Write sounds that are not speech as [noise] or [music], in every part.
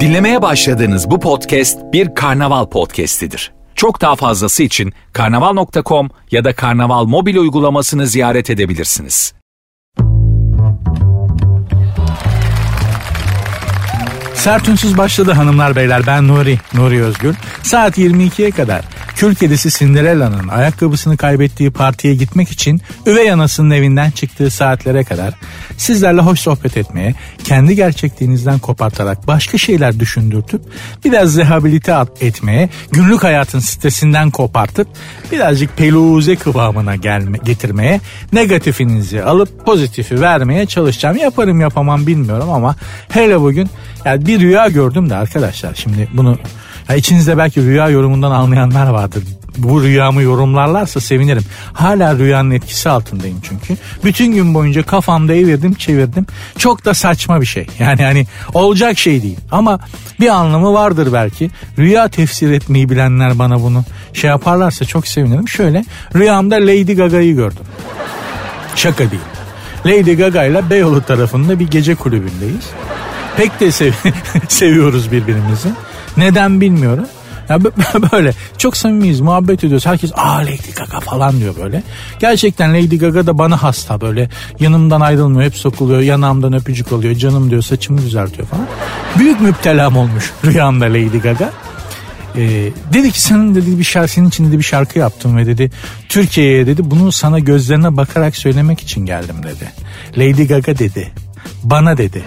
Dinlemeye başladığınız bu podcast bir karnaval podcastidir. Çok daha fazlası için karnaval.com ya da karnaval mobil uygulamasını ziyaret edebilirsiniz. Sert Ünsüz başladı hanımlar beyler ben Nuri, Nuri Özgül. Saat 22'ye kadar Kül kedisi Cinderella'nın ayakkabısını kaybettiği partiye gitmek için üvey anasının evinden çıktığı saatlere kadar sizlerle hoş sohbet etmeye, kendi gerçekliğinizden kopartarak başka şeyler düşündürtüp biraz rehabilite etmeye, günlük hayatın stresinden kopartıp birazcık peluze kıvamına gelme, getirmeye, negatifinizi alıp pozitifi vermeye çalışacağım. Yaparım yapamam bilmiyorum ama hele bugün yani bir rüya gördüm de arkadaşlar şimdi bunu ya içinizde belki rüya yorumundan anlayanlar vardır. Bu rüyamı yorumlarlarsa sevinirim. Hala rüyanın etkisi altındayım çünkü. Bütün gün boyunca kafamda evirdim çevirdim. Çok da saçma bir şey. Yani hani olacak şey değil. Ama bir anlamı vardır belki. Rüya tefsir etmeyi bilenler bana bunu şey yaparlarsa çok sevinirim. Şöyle rüyamda Lady Gaga'yı gördüm. Şaka değil. Lady Gaga ile Beyoğlu tarafında bir gece kulübündeyiz. Pek de sev [laughs] seviyoruz birbirimizi. Neden bilmiyorum. Ya [laughs] böyle çok samimiyiz muhabbet ediyoruz. Herkes aa Lady Gaga falan diyor böyle. Gerçekten Lady Gaga da bana hasta böyle. Yanımdan ayrılmıyor hep sokuluyor. Yanağımdan öpücük alıyor. Canım diyor saçımı düzeltiyor falan. Büyük müptelam olmuş [laughs] rüyamda Lady Gaga. Ee, dedi ki senin dedi bir şarkı senin için dedi bir şarkı yaptım ve dedi Türkiye'ye dedi bunu sana gözlerine bakarak söylemek için geldim dedi. Lady Gaga dedi. Bana dedi.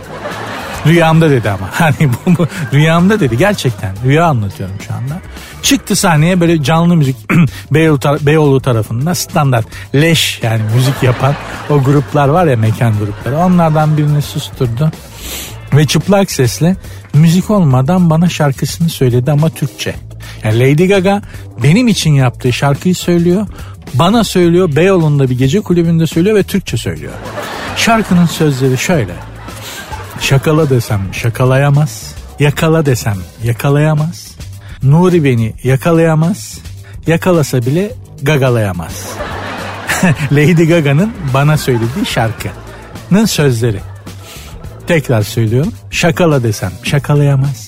Rüyamda dedi ama. [laughs] Hani bu, bu rüyamda dedi gerçekten. Rüya anlatıyorum şu anda. Çıktı sahneye böyle canlı müzik [clears throat] Beyoğlu, tar- Beyoğlu tarafında standart leş yani müzik yapan o gruplar var ya mekan grupları. Onlardan birini susturdu. Ve çıplak sesle müzik olmadan bana şarkısını söyledi ama Türkçe. Yani Lady Gaga benim için yaptığı şarkıyı söylüyor. Bana söylüyor Beyoğlu'nda bir gece kulübünde söylüyor ve Türkçe söylüyor. Şarkının sözleri şöyle. Şakala desem şakalayamaz. Yakala desem yakalayamaz. Nuri beni yakalayamaz. Yakalasa bile gagalayamaz. [laughs] Lady Gaga'nın bana söylediği şarkının sözleri. Tekrar söylüyorum. Şakala desem şakalayamaz.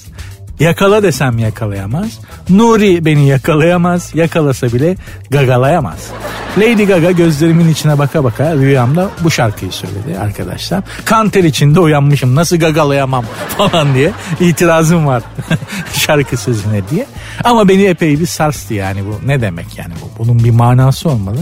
Yakala desem yakalayamaz. Nuri beni yakalayamaz. Yakalasa bile gagalayamaz. Lady Gaga gözlerimin içine baka baka rüyamda bu şarkıyı söyledi arkadaşlar. Kanter içinde uyanmışım nasıl gagalayamam [laughs] falan diye itirazım var [laughs] şarkı sözüne diye. Ama beni epey bir sarstı yani bu ne demek yani bu bunun bir manası olmalı.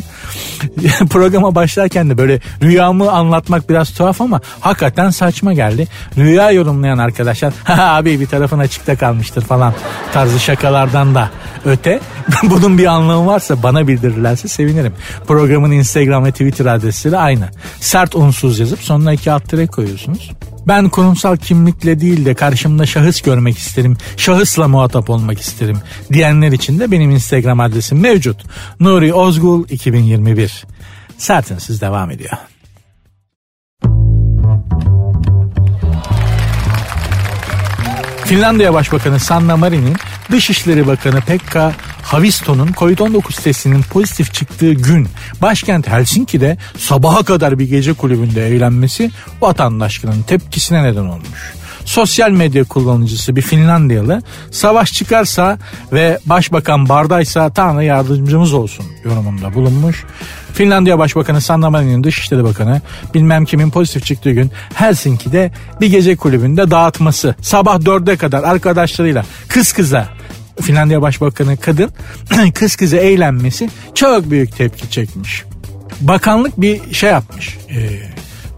[laughs] Programa başlarken de böyle rüyamı anlatmak biraz tuhaf ama hakikaten saçma geldi. Rüya yorumlayan arkadaşlar abi bir tarafın açıkta kalmıştır falan tarzı şakalardan da öte [laughs] bunun bir anlamı varsa bana bildirirlerse sevinirim. Programın Instagram ve Twitter adresleri aynı. Sert unsuz yazıp sonuna iki alt koyuyorsunuz. Ben kurumsal kimlikle değil de karşımda şahıs görmek isterim. Şahısla muhatap olmak isterim diyenler için de benim Instagram adresim mevcut. Nuri Ozgul 2021. Sertinsiz devam ediyor. Finlandiya Başbakanı Sanna Marin'in Dışişleri Bakanı Pekka Havisto'nun Covid-19 testinin pozitif çıktığı gün başkent Helsinki'de sabaha kadar bir gece kulübünde eğlenmesi vatandaşlarının tepkisine neden olmuş sosyal medya kullanıcısı bir Finlandiyalı savaş çıkarsa ve başbakan bardaysa Tanrı yardımcımız olsun yorumunda bulunmuş. Finlandiya Başbakanı Sanna Marin'in Dışişleri Bakanı bilmem kimin pozitif çıktığı gün Helsinki'de bir gece kulübünde dağıtması sabah dörde kadar arkadaşlarıyla kız kıza Finlandiya Başbakanı kadın [clears throat] kız kıza eğlenmesi çok büyük tepki çekmiş. Bakanlık bir şey yapmış. E,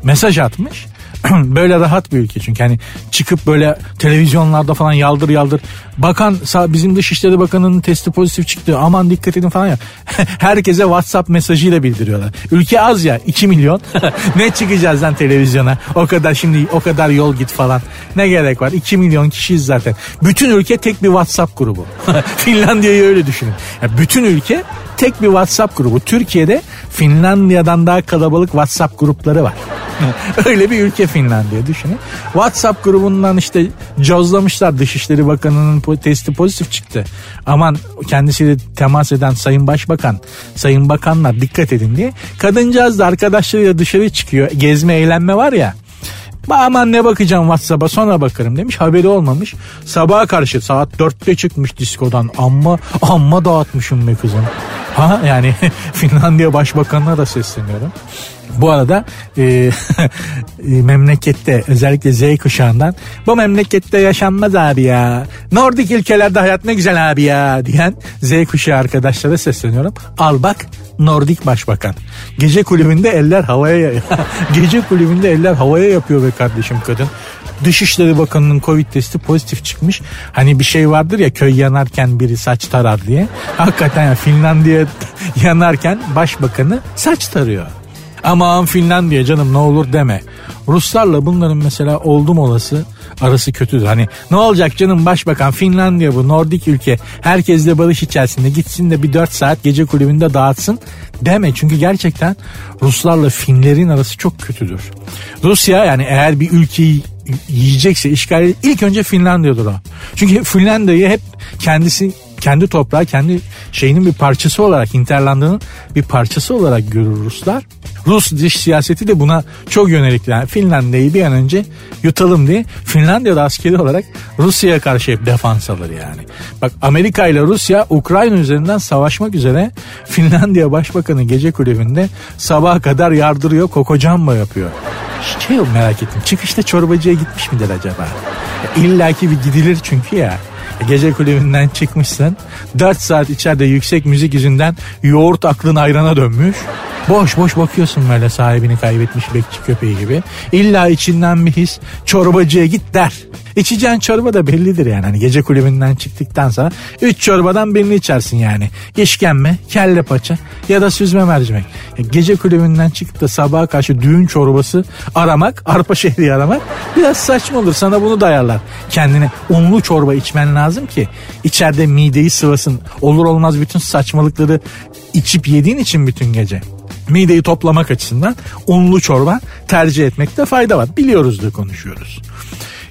mesaj atmış. [clears throat] böyle rahat bir ülke çünkü hani çıkıp böyle televizyonlarda falan yaldır yaldır bakan bizim Dışişleri Bakanı'nın testi pozitif çıktı aman dikkat edin falan ya [laughs] herkese WhatsApp mesajıyla bildiriyorlar. Ülke az ya 2 milyon [laughs] ne çıkacağız lan televizyona o kadar şimdi o kadar yol git falan ne gerek var 2 milyon kişiyiz zaten. Bütün ülke tek bir WhatsApp grubu. [laughs] Finlandiya'yı öyle düşünün. Yani bütün ülke tek bir WhatsApp grubu. Türkiye'de Finlandiya'dan daha kalabalık WhatsApp grupları var. [laughs] Öyle bir ülke Finlandiya düşünün. WhatsApp grubundan işte cozlamışlar Dışişleri Bakanı'nın testi pozitif çıktı. Aman kendisiyle temas eden Sayın Başbakan, Sayın Bakanlar dikkat edin diye. Kadıncağız da arkadaşlarıyla dışarı çıkıyor. Gezme eğlenme var ya. Aman ne bakacağım WhatsApp'a sonra bakarım demiş. Haberi olmamış. Sabaha karşı saat 4'te çıkmış diskodan. Amma amma dağıtmışım be kızım. Ha yani [laughs] Finlandiya Başbakanı'na da sesleniyorum. Bu arada e, [laughs] e, memlekette özellikle Z kuşağından bu memlekette yaşanmaz abi ya. Nordik ülkelerde hayat ne güzel abi ya diyen Z kuşağı arkadaşlara sesleniyorum. Al bak Nordik Başbakan. Gece kulübünde eller havaya [laughs] gece kulübünde eller havaya yapıyor be kardeşim kadın. Dışişleri Bakanı'nın Covid testi pozitif çıkmış. Hani bir şey vardır ya köy yanarken biri saç tarar diye. Hakikaten yani Finlandiya [laughs] yanarken başbakanı saç tarıyor. Aman Finlandiya canım ne olur deme. Ruslarla bunların mesela oldum olası arası kötüdür. Hani ne olacak canım başbakan Finlandiya bu Nordik ülke herkesle barış içerisinde gitsin de bir 4 saat gece kulübünde dağıtsın deme. Çünkü gerçekten Ruslarla Finlerin arası çok kötüdür. Rusya yani eğer bir ülkeyi yiyecekse işgal ilk önce Finlandiya'dır o. Çünkü Finlandiya'yı hep kendisi kendi toprağı kendi şeyinin bir parçası olarak Hinterland'ın bir parçası olarak görür Ruslar. Rus dış siyaseti de buna çok yönelik. Yani Finlandiya'yı bir an önce yutalım diye Finlandiya'da askeri olarak Rusya'ya karşı hep defans alır yani. Bak Amerika ile Rusya Ukrayna üzerinden savaşmak üzere Finlandiya Başbakanı gece kulübünde sabaha kadar yardırıyor kokocamba yapıyor. Şey merak ettim çıkışta çorbacıya gitmiş midir acaba? İlla ki bir gidilir çünkü ya. Gece kulübünden çıkmışsın. 4 saat içeride yüksek müzik yüzünden yoğurt aklın ayrana dönmüş. Boş boş bakıyorsun böyle sahibini kaybetmiş bekçi köpeği gibi. İlla içinden bir his çorbacıya git der. İçeceğin çorba da bellidir yani. Hani gece kulübünden çıktıktan sonra 3 çorbadan birini içersin yani. İşkembe, kelle paça ya da süzme mercimek. Gece kulübünden çıkıp da sabaha karşı düğün çorbası aramak, arpa şehri aramak biraz saçma olur. Sana bunu dayarlar. Kendine unlu çorba içmen lazım ki içeride mideyi sıvasın. Olur olmaz bütün saçmalıkları içip yediğin için bütün gece mideyi toplamak açısından unlu çorba tercih etmekte fayda var. Biliyoruz da konuşuyoruz.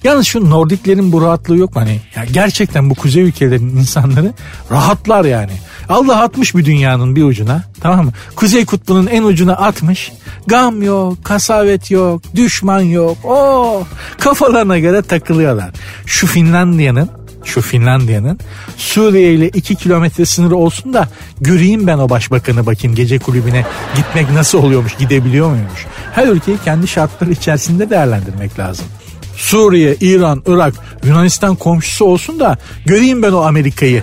Yalnız şu Nordiklerin bu rahatlığı yok mu? Hani ya gerçekten bu kuzey ülkelerinin insanları rahatlar yani. Allah atmış bir dünyanın bir ucuna tamam mı? Kuzey kutbunun en ucuna atmış. Gam yok, kasavet yok, düşman yok. O kafalarına göre takılıyorlar. Şu Finlandiya'nın şu Finlandiya'nın Suriye ile 2 kilometre sınırı olsun da göreyim ben o başbakanı bakayım gece kulübüne gitmek nasıl oluyormuş gidebiliyor muymuş. Her ülkeyi kendi şartları içerisinde değerlendirmek lazım. Suriye, İran, Irak, Yunanistan komşusu olsun da göreyim ben o Amerika'yı.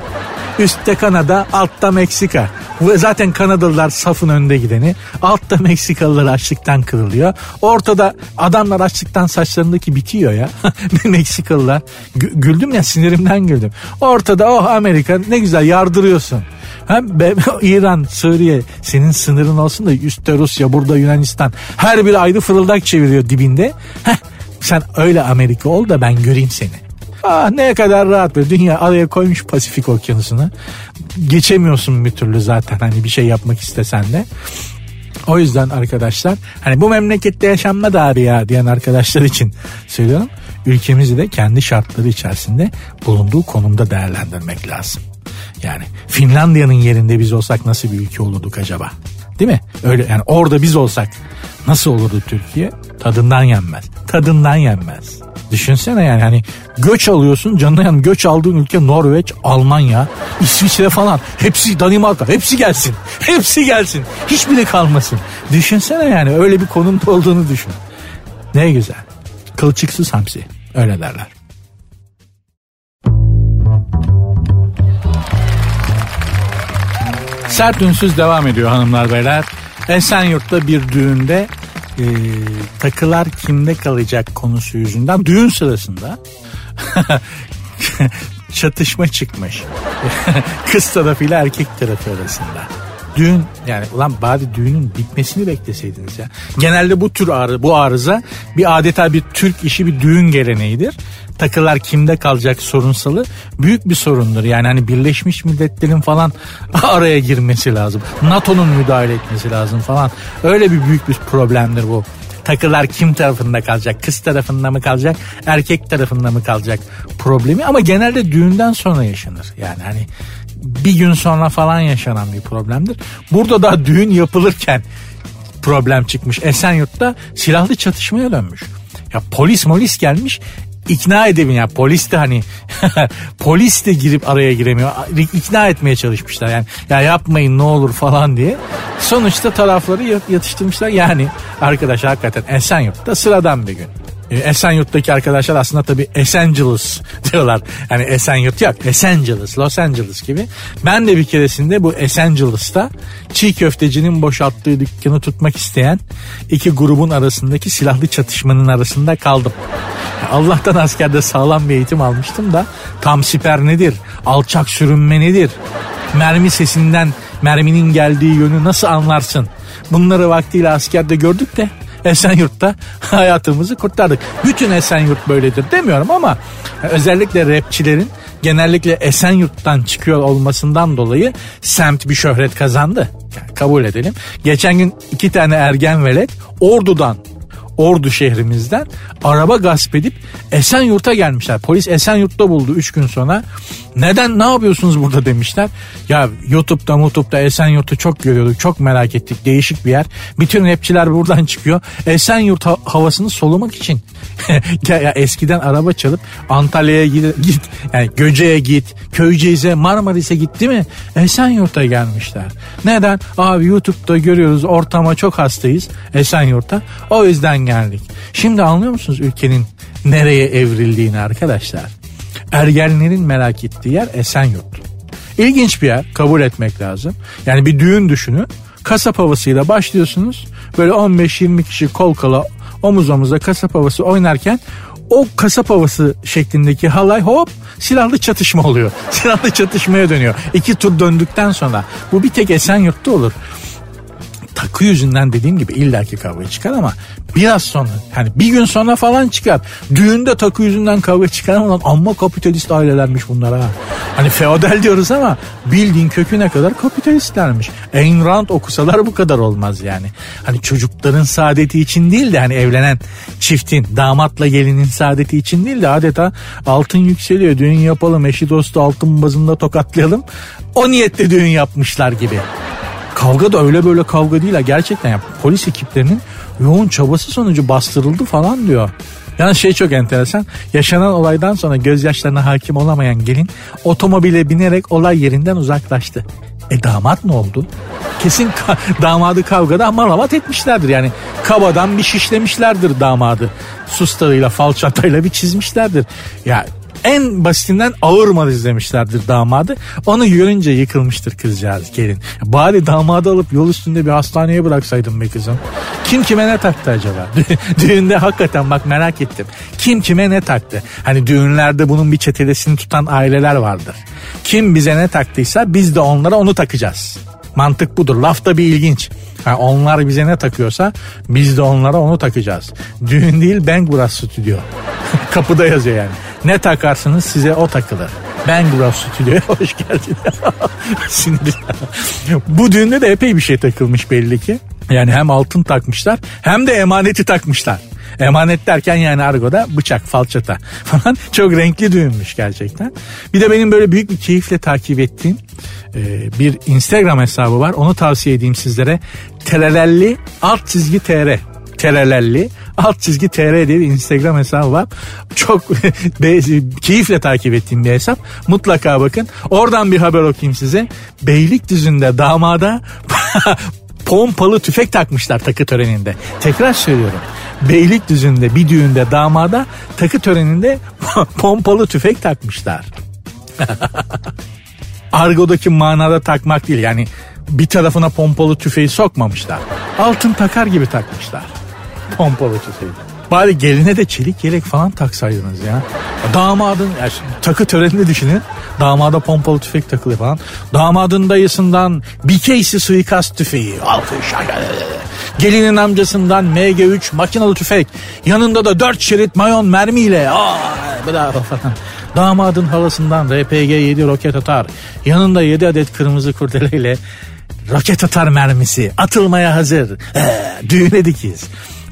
Üstte Kanada, altta Meksika. Ve zaten Kanadalılar safın önde gideni. Altta Meksikalılar açlıktan kırılıyor. Ortada adamlar açlıktan saçlarındaki bitiyor ya. [laughs] Meksikalılar. G- güldüm ya sinirimden güldüm. Ortada oh Amerika ne güzel yardırıyorsun. Hem [laughs] İran, Suriye senin sınırın olsun da üstte Rusya, burada Yunanistan. Her bir ayrı fırıldak çeviriyor dibinde. Heh, sen öyle Amerika ol da ben göreyim seni. Ah ne kadar rahat bir dünya araya koymuş Pasifik okyanusunu. Geçemiyorsun bir türlü zaten hani bir şey yapmak istesen de. O yüzden arkadaşlar hani bu memlekette yaşanmadı abi ya diyen arkadaşlar için söylüyorum. Ülkemizi de kendi şartları içerisinde bulunduğu konumda değerlendirmek lazım. Yani Finlandiya'nın yerinde biz olsak nasıl bir ülke olurduk acaba? Değil mi? Öyle yani orada biz olsak nasıl olurdu Türkiye? Tadından yenmez. Tadından yenmez. Düşünsene yani hani göç alıyorsun canına yani göç aldığın ülke Norveç, Almanya, İsviçre falan. Hepsi Danimarka hepsi gelsin. Hepsi gelsin. Hiçbiri kalmasın. Düşünsene yani öyle bir konumda olduğunu düşün. Ne güzel. Kılçıksız hamsi. Öyle derler. Sert ünsüz devam ediyor hanımlar beyler. Esenyurt'ta bir düğünde e, takılar kimde kalacak konusu yüzünden düğün sırasında [laughs] çatışma çıkmış. [laughs] Kız tarafıyla erkek tarafı arasında. Düğün yani ulan bari düğünün bitmesini bekleseydiniz ya. Genelde bu tür arı, bu arıza bir adeta bir Türk işi bir düğün geleneğidir. Takılar kimde kalacak sorunsalı büyük bir sorundur. Yani hani Birleşmiş Milletler'in falan [laughs] araya girmesi lazım. NATO'nun müdahale etmesi lazım falan. Öyle bir büyük bir problemdir bu takılar kim tarafında kalacak? Kız tarafında mı kalacak? Erkek tarafında mı kalacak problemi? Ama genelde düğünden sonra yaşanır. Yani hani bir gün sonra falan yaşanan bir problemdir. Burada da düğün yapılırken problem çıkmış. Esenyurt'ta silahlı çatışmaya dönmüş. Ya polis molis gelmiş ikna edemiyor. Yani polis de hani [laughs] polis de girip araya giremiyor. İkna etmeye çalışmışlar yani. Ya yapmayın ne olur falan diye. Sonuçta tarafları yatıştırmışlar. Yani arkadaş hakikaten Esenyurt'ta sıradan bir gün. E, Esenyurt'taki arkadaşlar aslında tabii Esenciles [laughs] diyorlar. Yani Esenyurt yok. Esenciles, Los Angeles gibi. Ben de bir keresinde bu Esenciles'ta çiğ köftecinin boşalttığı dükkanı tutmak isteyen iki grubun arasındaki silahlı çatışmanın arasında kaldım. Allah'tan askerde sağlam bir eğitim almıştım da tam siper nedir? Alçak sürünme nedir? Mermi sesinden merminin geldiği yönü nasıl anlarsın? Bunları vaktiyle askerde gördük de Esenyurt'ta [laughs] hayatımızı kurtardık. Bütün Esenyurt böyledir demiyorum ama özellikle rapçilerin genellikle Esenyurt'tan çıkıyor olmasından dolayı semt bir şöhret kazandı. Kabul edelim. Geçen gün iki tane ergen velet Ordu'dan Ordu şehrimizden araba gasp edip Esenyurt'a gelmişler. Polis Esenyurt'ta buldu 3 gün sonra. Neden ne yapıyorsunuz burada demişler. Ya YouTube'da YouTube'da Esenyurt'u çok görüyorduk. Çok merak ettik. Değişik bir yer. Bütün rapçiler buradan çıkıyor. Esenyurt ha- havasını solumak için. [laughs] ya, eskiden araba çalıp Antalya'ya git, git yani Göce'ye git, Köyceğiz'e, Marmaris'e gitti mi? Esenyurt'a gelmişler. Neden? Abi YouTube'da görüyoruz ortama çok hastayız Esenyurt'ta. O yüzden geldik. Şimdi anlıyor musunuz ülkenin nereye evrildiğini arkadaşlar? Ergenlerin merak ettiği yer Esenyurt. İlginç bir yer kabul etmek lazım. Yani bir düğün düşünün. Kasap havasıyla başlıyorsunuz. Böyle 15-20 kişi kol kola omuz omuza kasap havası oynarken o kasap havası şeklindeki halay hop silahlı çatışma oluyor. [laughs] Silahlı çatışmaya dönüyor. İki tur döndükten sonra bu bir tek Esenyurt'ta olur takı yüzünden dediğim gibi illaki kavga çıkar ama biraz sonra hani bir gün sonra falan çıkar. Düğünde takı yüzünden kavga çıkar ama amma kapitalist ailelermiş bunlar ha. Hani feodal diyoruz ama bildiğin köküne kadar kapitalistlermiş. Ayn Rand okusalar bu kadar olmaz yani. Hani çocukların saadeti için değil de hani evlenen çiftin damatla gelinin saadeti için değil de adeta altın yükseliyor düğün yapalım eşi dostu altın bazında tokatlayalım. O niyetle düğün yapmışlar gibi. Kavga da öyle böyle kavga değil ha gerçekten ya polis ekiplerinin yoğun çabası sonucu bastırıldı falan diyor. Yani şey çok enteresan. Yaşanan olaydan sonra gözyaşlarına hakim olamayan gelin otomobile binerek olay yerinden uzaklaştı. E damat ne oldu? Kesin ka- [laughs] damadı kavgada malavat etmişlerdir. Yani kabadan bir şişlemişlerdir damadı. Sustarıyla falçatayla bir çizmişlerdir. Ya en basitinden ağır mal izlemişlerdir damadı. Onu görünce yıkılmıştır kızcağız gelin. Bari damadı alıp yol üstünde bir hastaneye bıraksaydım be kızım. Kim kime ne taktı acaba? [laughs] Düğünde hakikaten bak merak ettim. Kim kime ne taktı? Hani düğünlerde bunun bir çetelesini tutan aileler vardır. Kim bize ne taktıysa biz de onlara onu takacağız. Mantık budur. Laf da bir ilginç. Yani onlar bize ne takıyorsa biz de onlara onu takacağız. Düğün değil Bang Bros Stüdyo. [laughs] Kapıda yazıyor yani. Ne takarsınız size o takılır. Bang Bros Stüdyo'ya [laughs] hoş geldin. [laughs] Sinir. Bu düğünde de epey bir şey takılmış belli ki. Yani hem altın takmışlar hem de emaneti takmışlar. Emanet derken yani argoda bıçak, falçata [laughs] falan çok renkli düğünmüş gerçekten. Bir de benim böyle büyük bir keyifle takip ettiğim e, bir Instagram hesabı var. Onu tavsiye edeyim sizlere. Terelelli alt çizgi tr. Terelelli alt çizgi tr diye bir Instagram hesabı var. Çok [laughs] keyifle takip ettiğim bir hesap. Mutlaka bakın. Oradan bir haber okuyayım size. Beylikdüzü'nde damada [laughs] pompalı tüfek takmışlar takı töreninde. Tekrar söylüyorum. Beylikdüzü'nde bir düğünde damada takı töreninde [laughs] pompalı tüfek takmışlar. Argo'daki manada takmak değil yani bir tarafına pompalı tüfeği sokmamışlar. Altın takar gibi takmışlar. Pompalı tüfeği. Bari geline de çelik yelek falan taksaydınız ya. Damadın ya takı törenini düşünün. Damada pompalı tüfek takılıyor falan. Damadın dayısından bir keysi suikast tüfeği. Alkış. Gelinin amcasından MG3 makinalı tüfek. Yanında da 4 şerit mayon mermiyle. Aa, bravo falan. Damadın halasından RPG-7 roket atar. Yanında 7 adet kırmızı kurdeleyle roket atar mermisi. Atılmaya hazır. Ee, düğüne dikiz.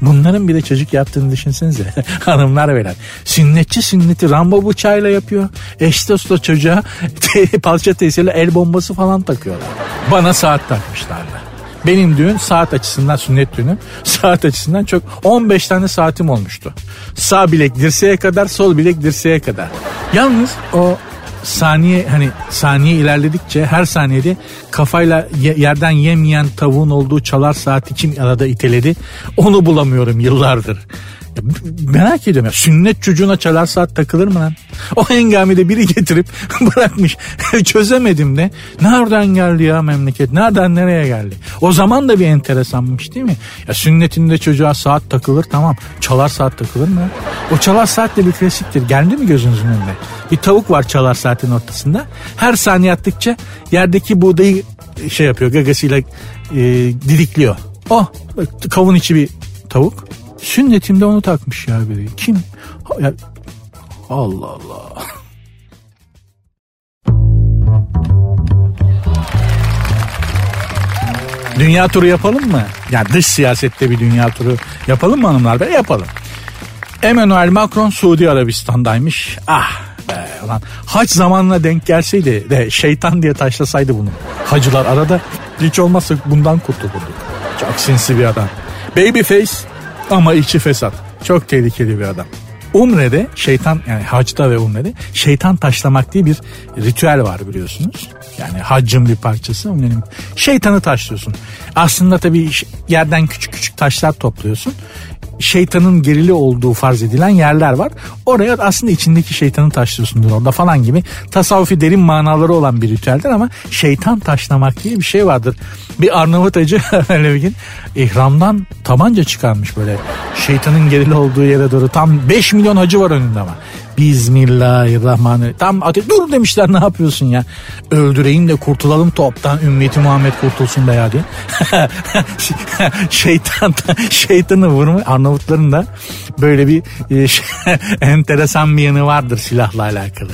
Bunların bir de çocuk yaptığını düşünsenize. [laughs] Hanımlar beyler. Sünnetçi sünneti Rambo bıçağıyla yapıyor. Eş dostla çocuğa [laughs] palça tesiyle el bombası falan takıyorlar. Bana saat takmışlardı. Benim düğün saat açısından sünnet düğünüm saat açısından çok 15 tane saatim olmuştu. Sağ bilek dirseğe kadar sol bilek dirseğe kadar. Yalnız o saniye hani saniye ilerledikçe her saniyede kafayla yerden yemeyen tavuğun olduğu çalar saati kim arada iteledi onu bulamıyorum yıllardır. Merak ediyorum ya sünnet çocuğuna çalar saat takılır mı lan? O hengamede biri getirip [laughs] bırakmış. [laughs] Çözemedim de. Nereden geldi ya memleket? Nereden nereye geldi? O zaman da bir enteresanmış değil mi? Ya sünnetinde çocuğa saat takılır tamam. Çalar saat takılır mı? O çalar saat de bir klasiktir. Geldi mi gözünüzün önüne? Bir tavuk var çalar saatin ortasında. Her saniye attıkça yerdeki buğdayı şey yapıyor gagasıyla e, didikliyor. Oh kavun içi bir tavuk. Sünnetimde onu takmış ya biri. Kim? Ya, Allah Allah. [laughs] Dünya turu yapalım mı? Yani dış siyasette bir dünya turu yapalım mı hanımlar? Be? Yapalım. Emmanuel Macron Suudi Arabistan'daymış. Ah be ulan hac zamanına denk gelseydi de şeytan diye taşlasaydı bunu. Hacılar arada hiç olmazsa bundan kurtulduk. Çok sinsi bir adam. Babyface ama içi fesat. Çok tehlikeli bir adam. Umre'de şeytan yani hacda ve umre'de şeytan taşlamak diye bir ritüel var biliyorsunuz. Yani haccın bir parçası. Umre'nin şeytanı taşlıyorsun. Aslında tabii yerden küçük küçük taşlar topluyorsun şeytanın gerili olduğu farz edilen yerler var. Oraya aslında içindeki şeytanı taşlıyorsundur orada falan gibi tasavvufi derin manaları olan bir ritüeldir ama şeytan taşlamak diye bir şey vardır. Bir Arnavut hacı [laughs] öyle bir gün ihramdan tabanca çıkarmış böyle şeytanın gerili olduğu yere doğru tam 5 milyon hacı var önünde ama. Bismillahirrahmanirrahim. Tam ate dur demişler ne yapıyorsun ya. Öldüreyim de kurtulalım toptan. Ümmeti Muhammed kurtulsun be ya diye. [laughs] Şeytan, şeytanı vurma. Arnavutların da böyle bir e, şey, [laughs] enteresan bir yanı vardır silahla alakalı.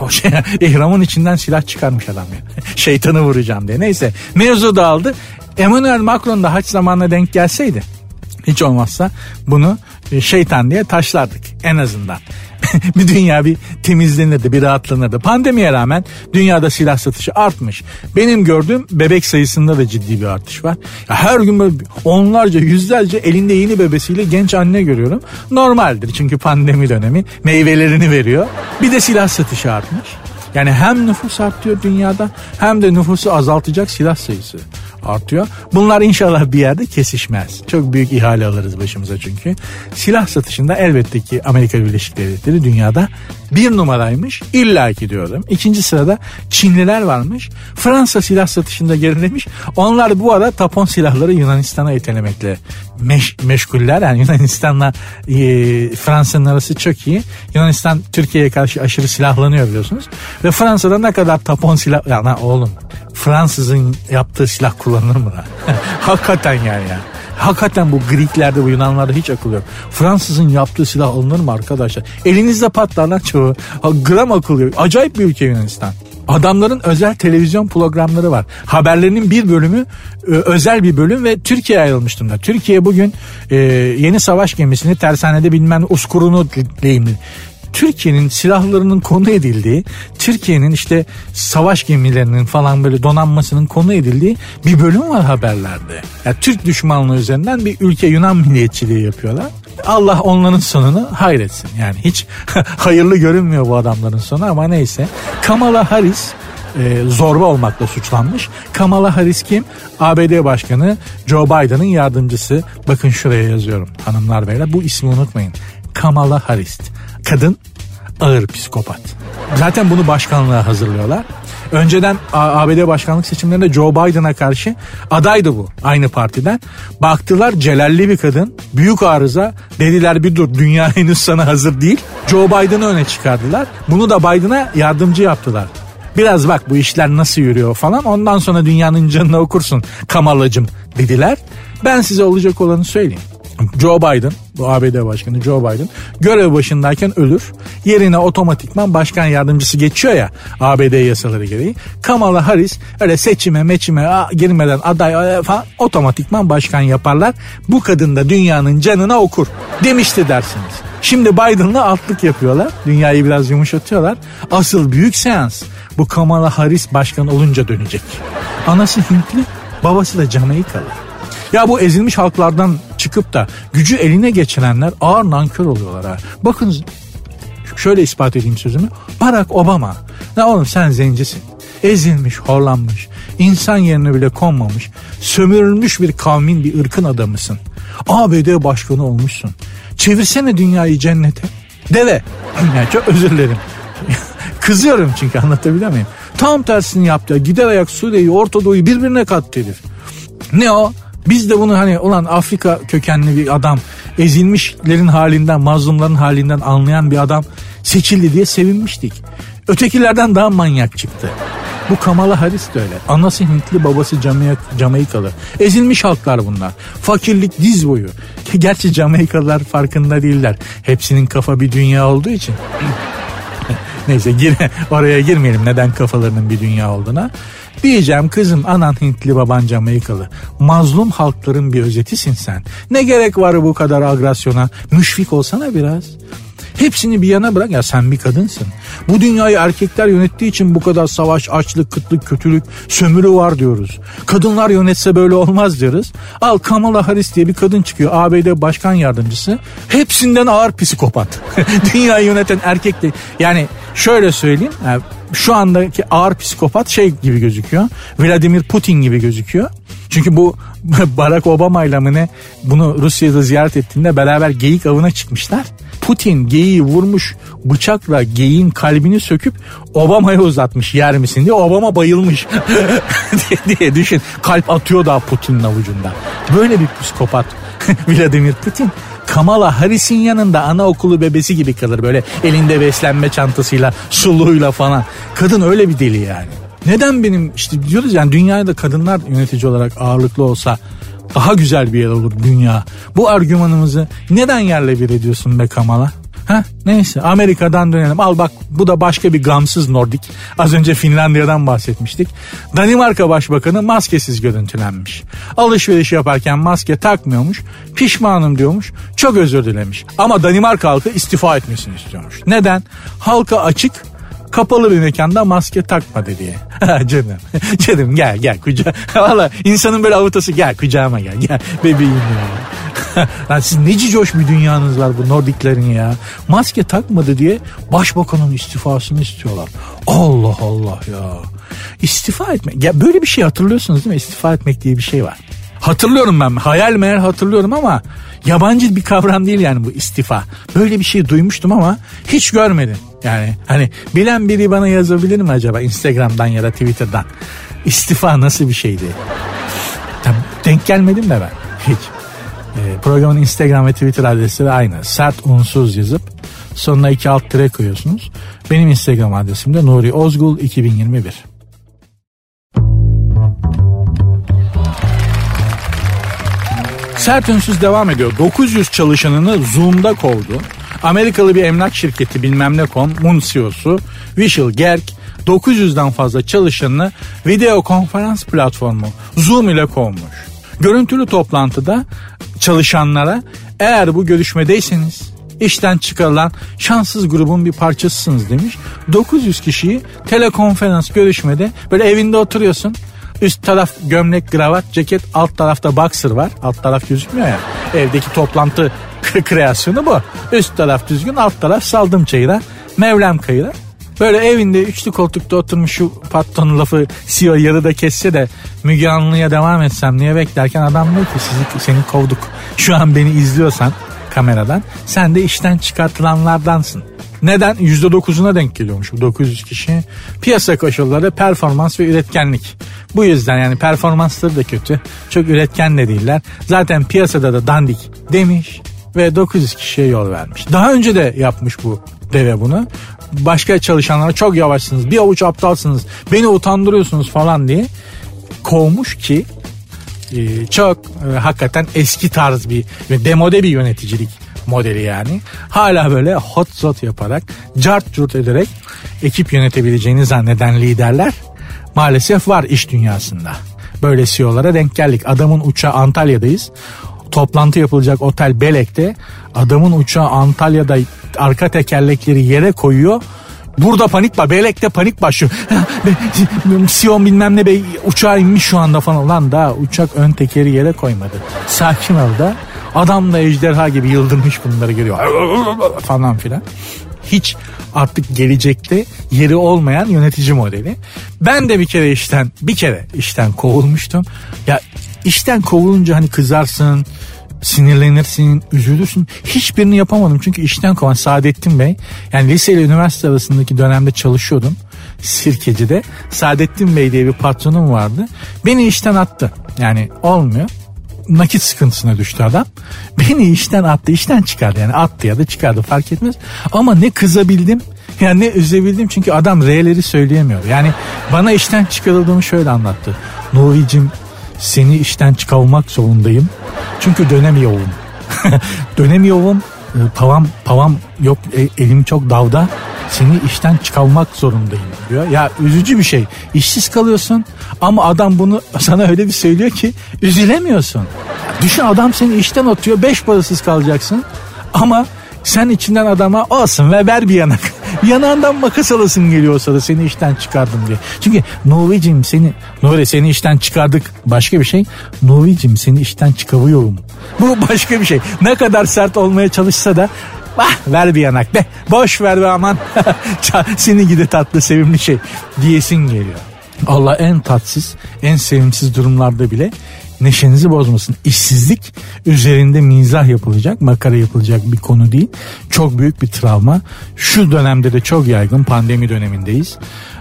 O şey, ihramın içinden silah çıkarmış adam ya. [laughs] Şeytanı vuracağım diye. Neyse mevzu dağıldı. Emmanuel Macron da haç zamanına denk gelseydi hiç olmazsa bunu e, şeytan diye taşlardık en azından. [laughs] bir dünya bir temizlenirdi, bir rahatlanırdı. Pandemiye rağmen dünyada silah satışı artmış. Benim gördüğüm bebek sayısında da ciddi bir artış var. Ya her gün böyle onlarca, yüzlerce elinde yeni bebesiyle genç anne görüyorum. Normaldir çünkü pandemi dönemi meyvelerini veriyor. Bir de silah satışı artmış. Yani hem nüfus artıyor dünyada hem de nüfusu azaltacak silah sayısı artıyor. Bunlar inşallah bir yerde kesişmez. Çok büyük ihale alırız başımıza çünkü. Silah satışında elbette ki Amerika Birleşik Devletleri dünyada bir numaraymış. İlla ki diyorum. İkinci sırada Çinliler varmış. Fransa silah satışında gerilemiş. Onlar bu ara tapon silahları Yunanistan'a itelemekle meş, meşguller. Yani Yunanistan'la e, Fransa'nın arası çok iyi. Yunanistan Türkiye'ye karşı aşırı silahlanıyor biliyorsunuz. Ve Fransa'da ne kadar tapon silah... Ya oğlum Fransızın yaptığı silah kullanılır mı lan? [laughs] Hakikaten yani ya. Hakikaten bu Griklerde bu Yunanlarda hiç akıl yok. Fransızın yaptığı silah alınır mı arkadaşlar? Elinizde patlar lan çoğu. Gram akıl yok. Acayip bir ülke Yunanistan. Adamların özel televizyon programları var. Haberlerinin bir bölümü e, özel bir bölüm ve Türkiye'ye ayrılmış durumda. Türkiye bugün e, yeni savaş gemisini tersanede bilmem uskurunu deyimli Türkiye'nin silahlarının konu edildiği, Türkiye'nin işte savaş gemilerinin falan böyle donanmasının konu edildiği bir bölüm var haberlerde. Yani Türk düşmanlığı üzerinden bir ülke Yunan milliyetçiliği yapıyorlar. Allah onların sonunu hayretsin. Yani hiç [laughs] hayırlı görünmüyor bu adamların sonu ama neyse. Kamala Harris e, zorba olmakla suçlanmış. Kamala Harris kim? ABD Başkanı Joe Biden'ın yardımcısı. Bakın şuraya yazıyorum hanımlar beyler. Bu ismi unutmayın. Kamala Harris kadın ağır psikopat. Zaten bunu başkanlığa hazırlıyorlar. Önceden ABD başkanlık seçimlerinde Joe Biden'a karşı adaydı bu aynı partiden. Baktılar celalli bir kadın büyük arıza dediler bir dur dünya [laughs] henüz sana hazır değil. Joe Biden'ı öne çıkardılar. Bunu da Biden'a yardımcı yaptılar. Biraz bak bu işler nasıl yürüyor falan ondan sonra dünyanın canını okursun Kamalacım dediler. Ben size olacak olanı söyleyeyim. Joe Biden, bu ABD başkanı Joe Biden görev başındayken ölür. Yerine otomatikman başkan yardımcısı geçiyor ya ABD yasaları gereği. Kamala Harris öyle seçime meçime girmeden aday falan otomatikman başkan yaparlar. Bu kadın da dünyanın canına okur demişti dersiniz. Şimdi Biden'la altlık yapıyorlar. Dünyayı biraz yumuşatıyorlar. Asıl büyük seans bu Kamala Harris başkan olunca dönecek. Anası Hintli Babası da Jamaikalı. Ya bu ezilmiş halklardan çıkıp da gücü eline geçirenler ağır nankör oluyorlar ha. Bakın şöyle ispat edeyim sözümü. Barack Obama. Ne oğlum sen zencisin. Ezilmiş, horlanmış, insan yerine bile konmamış, sömürülmüş bir kavmin bir ırkın adamısın. ABD başkanı olmuşsun. Çevirsene dünyayı cennete. Deve. Yani çok özür dilerim. [laughs] Kızıyorum çünkü anlatabiliyor muyum? Tam tersini yaptı. Gider ayak Suriye'yi, Orta Doğu'yu birbirine kattı herif. Ne o? Biz de bunu hani olan Afrika kökenli bir adam ezilmişlerin halinden mazlumların halinden anlayan bir adam seçildi diye sevinmiştik. Ötekilerden daha manyak çıktı. Bu Kamala Harris de öyle. Anası Hintli babası Jamaikalı. Ezilmiş halklar bunlar. Fakirlik diz boyu. [laughs] Gerçi Jamaikalılar farkında değiller. Hepsinin kafa bir dünya olduğu için. [laughs] Neyse gir, [laughs] oraya girmeyelim neden kafalarının bir dünya olduğuna. Diyeceğim kızım anan Hintli baban Jamaikalı. Mazlum halkların bir özetisin sen. Ne gerek var bu kadar agresyona? Müşfik olsana biraz. Hepsini bir yana bırak ya sen bir kadınsın. Bu dünyayı erkekler yönettiği için bu kadar savaş, açlık, kıtlık, kötülük, sömürü var diyoruz. Kadınlar yönetse böyle olmaz diyoruz. Al Kamala Harris diye bir kadın çıkıyor ABD başkan yardımcısı. Hepsinden ağır psikopat. [laughs] dünyayı yöneten erkek de yani şöyle söyleyeyim. Yani şu andaki ağır psikopat şey gibi gözüküyor. Vladimir Putin gibi gözüküyor. Çünkü bu [laughs] Barack Obama ile mi ne bunu Rusya'da ziyaret ettiğinde beraber geyik avına çıkmışlar. Putin geyiği vurmuş bıçakla geyiğin kalbini söküp Obama'ya uzatmış yer misin diye Obama bayılmış [laughs] diye düşün. Kalp atıyor daha Putin'in avucunda. Böyle bir psikopat [laughs] Vladimir Putin. Kamala Harris'in yanında anaokulu bebesi gibi kalır böyle elinde beslenme çantasıyla suluğuyla falan. Kadın öyle bir deli yani. Neden benim işte diyoruz yani dünyada kadınlar yönetici olarak ağırlıklı olsa daha güzel bir yer olur dünya. Bu argümanımızı neden yerle bir ediyorsun be Kamala? Ha neyse Amerika'dan dönelim. Al bak bu da başka bir gamsız Nordik. Az önce Finlandiya'dan bahsetmiştik. Danimarka Başbakanı maskesiz görüntülenmiş. Alışveriş yaparken maske takmıyormuş. Pişmanım diyormuş. Çok özür dilemiş. Ama Danimarka halkı istifa etmesini istiyormuş. Neden? Halka açık kapalı bir mekanda maske takma diye. [laughs] canım, canım gel gel kucağa. [laughs] Valla insanın böyle avutası gel kucağıma gel gel bebeğim ya. [laughs] Lan siz neci coş bir dünyanız var bu Nordiklerin ya. Maske takmadı diye başbakanın istifasını istiyorlar. Allah Allah ya. İstifa etmek. Ya böyle bir şey hatırlıyorsunuz değil mi? İstifa etmek diye bir şey var. Hatırlıyorum ben. Hayal meyal hatırlıyorum ama yabancı bir kavram değil yani bu istifa. Böyle bir şey duymuştum ama hiç görmedim. Yani hani bilen biri bana yazabilir mi acaba Instagram'dan ya da Twitter'dan? İstifa nasıl bir şeydi? Denk gelmedim de ben hiç. Ee, programın Instagram ve Twitter adresleri aynı. Sert unsuz yazıp sonuna iki alt tire koyuyorsunuz. Benim Instagram adresim de Nuri Ozgul 2021. Sert unsuz devam ediyor. 900 çalışanını Zoom'da kovdu. Amerikalı bir emlak şirketi bilmem ne kom Mun CEO'su Vishal Gerk 900'den fazla çalışanını video konferans platformu Zoom ile kovmuş. Görüntülü toplantıda çalışanlara eğer bu görüşmedeyseniz işten çıkarılan şanssız grubun bir parçasısınız demiş. 900 kişiyi telekonferans görüşmede böyle evinde oturuyorsun. Üst taraf gömlek, kravat, ceket, alt tarafta boxer var. Alt taraf gözükmüyor ya. Evdeki toplantı [laughs] kreasyonu bu. Üst taraf düzgün, alt taraf saldım çayıra, mevlem kayıra. Böyle evinde üçlü koltukta oturmuş şu patron lafı CEO yarıda kesse de Müge Anlı'ya devam etsem niye beklerken adam diyor ki sizi, seni kovduk. Şu an beni izliyorsan kameradan sen de işten çıkartılanlardansın. Neden? %9'una denk geliyormuş bu 900 kişi. Piyasa koşulları performans ve üretkenlik. Bu yüzden yani performansları da kötü. Çok üretken de değiller. Zaten piyasada da dandik demiş ve 900 kişiye yol vermiş. Daha önce de yapmış bu deve bunu. Başka çalışanlara çok yavaşsınız, bir avuç aptalsınız, beni utandırıyorsunuz falan diye kovmuş ki e, çok e, hakikaten eski tarz bir ve demode bir yöneticilik modeli yani. Hala böyle hot zot yaparak, cart curt ederek ekip yönetebileceğini zanneden liderler maalesef var iş dünyasında. Böyle CEO'lara denk geldik. Adamın uçağı Antalya'dayız toplantı yapılacak otel Belek'te adamın uçağı Antalya'da arka tekerlekleri yere koyuyor. Burada panik var. Belek'te panik başlıyor. [laughs] Sion bilmem ne bey uçağa inmiş şu anda falan. Lan daha uçak ön tekeri yere koymadı. Sakin ol da. Adam da ejderha gibi yıldırmış bunları görüyor. [laughs] falan filan. Hiç artık gelecekte yeri olmayan yönetici modeli. Ben de bir kere işten bir kere işten kovulmuştum. Ya işten kovulunca hani kızarsın, sinirlenirsin, üzülürsün. Hiçbirini yapamadım çünkü işten kovan Saadettin Bey. Yani lise ile üniversite arasındaki dönemde çalışıyordum. Sirkeci'de. Saadettin Bey diye bir patronum vardı. Beni işten attı. Yani olmuyor nakit sıkıntısına düştü adam. [laughs] Beni işten attı, işten çıkardı yani attı ya da çıkardı fark etmez. Ama ne kızabildim yani ne üzebildim çünkü adam R'leri söyleyemiyor. Yani bana işten çıkarıldığımı şöyle anlattı. Nuri'cim seni işten çıkarmak zorundayım. Çünkü dönemiyorum. [laughs] dönemiyorum. E, pavam pavam yok e, elim çok davda. Seni işten çıkarmak zorundayım diyor. Ya üzücü bir şey. İşsiz kalıyorsun ama adam bunu [laughs] sana öyle bir söylüyor ki üzülemiyorsun. Düşün adam seni işten atıyor beş parasız kalacaksın ama sen içinden adama olsun ve ver bir yanak. Yanağından makas alasın geliyorsa da seni işten çıkardım diye. Çünkü Nuri'cim seni Nuri seni işten çıkardık başka bir şey. Nuri'cim seni işten çıkarıyorum. Bu başka bir şey. Ne kadar sert olmaya çalışsa da Bah ver bir yanak be. Boş ver be aman. [laughs] Seni gidi tatlı sevimli şey diyesin geliyor. Allah en tatsız, en sevimsiz durumlarda bile neşenizi bozmasın. İşsizlik üzerinde mizah yapılacak, makara yapılacak bir konu değil. Çok büyük bir travma. Şu dönemde de çok yaygın pandemi dönemindeyiz.